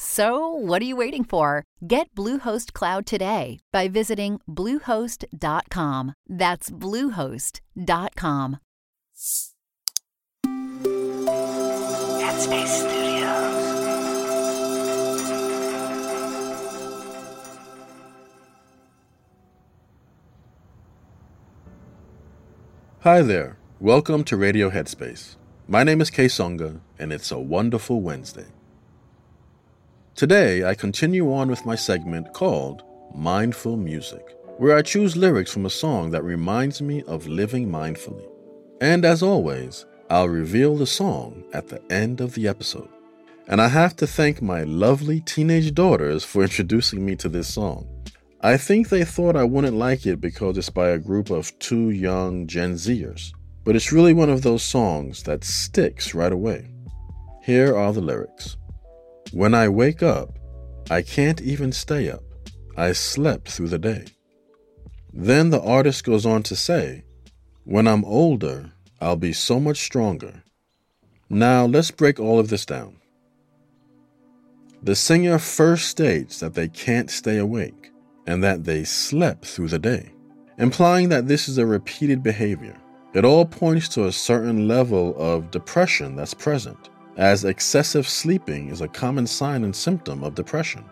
So, what are you waiting for? Get Bluehost Cloud today by visiting Bluehost.com. That's Bluehost.com. Headspace Studios. Hi there. Welcome to Radio Headspace. My name is Kessonga, and it's a wonderful Wednesday. Today, I continue on with my segment called Mindful Music, where I choose lyrics from a song that reminds me of living mindfully. And as always, I'll reveal the song at the end of the episode. And I have to thank my lovely teenage daughters for introducing me to this song. I think they thought I wouldn't like it because it's by a group of two young Gen Zers, but it's really one of those songs that sticks right away. Here are the lyrics. When I wake up, I can't even stay up. I slept through the day. Then the artist goes on to say, When I'm older, I'll be so much stronger. Now let's break all of this down. The singer first states that they can't stay awake and that they slept through the day, implying that this is a repeated behavior. It all points to a certain level of depression that's present as excessive sleeping is a common sign and symptom of depression.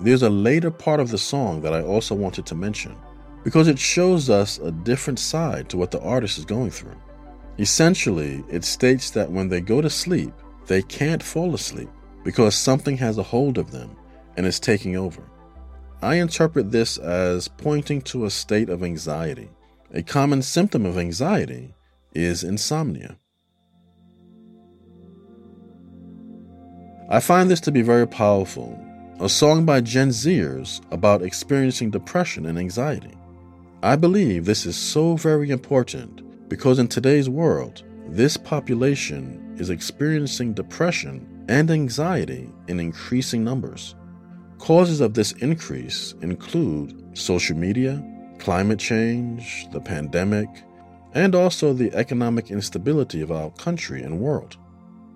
There's a later part of the song that I also wanted to mention because it shows us a different side to what the artist is going through. Essentially, it states that when they go to sleep, they can't fall asleep because something has a hold of them and is taking over. I interpret this as pointing to a state of anxiety. A common symptom of anxiety is insomnia. I find this to be very powerful. A song by Gen Zers about experiencing depression and anxiety. I believe this is so very important because in today's world, this population is experiencing depression and anxiety in increasing numbers. Causes of this increase include social media, climate change, the pandemic, and also the economic instability of our country and world.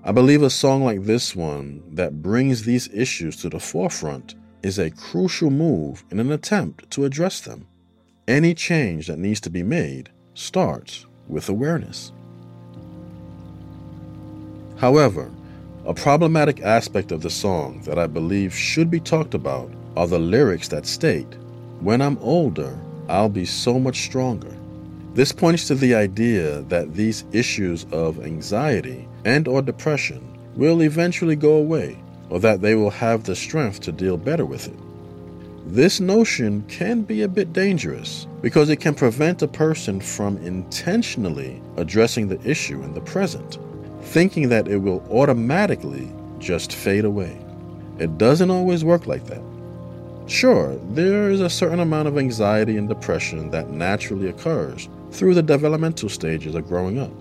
I believe a song like this one that brings these issues to the forefront is a crucial move in an attempt to address them. Any change that needs to be made starts with awareness. However, a problematic aspect of the song that I believe should be talked about are the lyrics that state, When I'm older, I'll be so much stronger. This points to the idea that these issues of anxiety and or depression will eventually go away or that they will have the strength to deal better with it. This notion can be a bit dangerous because it can prevent a person from intentionally addressing the issue in the present, thinking that it will automatically just fade away. It doesn't always work like that. Sure, there is a certain amount of anxiety and depression that naturally occurs through the developmental stages of growing up,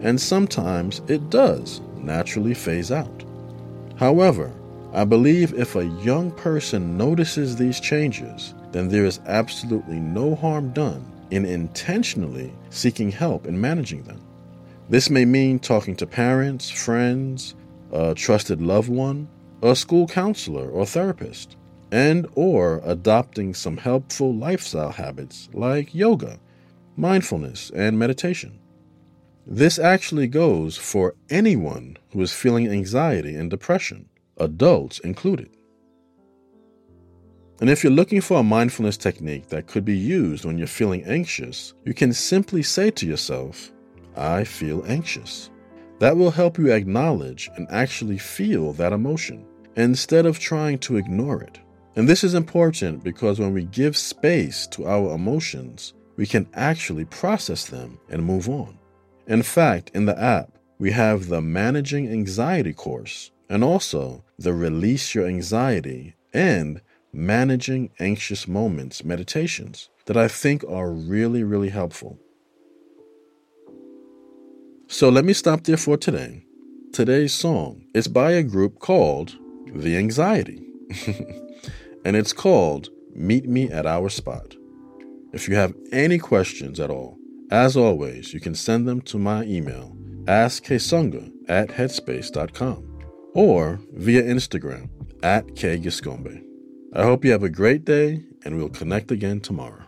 and sometimes it does naturally phase out. However, I believe if a young person notices these changes, then there is absolutely no harm done in intentionally seeking help in managing them. This may mean talking to parents, friends, a trusted loved one, a school counselor or therapist, and or adopting some helpful lifestyle habits like yoga mindfulness, and meditation. This actually goes for anyone who is feeling anxiety and depression, adults included. And if you're looking for a mindfulness technique that could be used when you're feeling anxious, you can simply say to yourself, I feel anxious. That will help you acknowledge and actually feel that emotion instead of trying to ignore it. And this is important because when we give space to our emotions, we can actually process them and move on. In fact, in the app, we have the Managing Anxiety course and also the Release Your Anxiety and Managing Anxious Moments meditations that I think are really, really helpful. So let me stop there for today. Today's song is by a group called The Anxiety, and it's called Meet Me at Our Spot. If you have any questions at all, as always, you can send them to my email, askkessonga at headspace.com, or via Instagram at kgiscombe. I hope you have a great day, and we'll connect again tomorrow.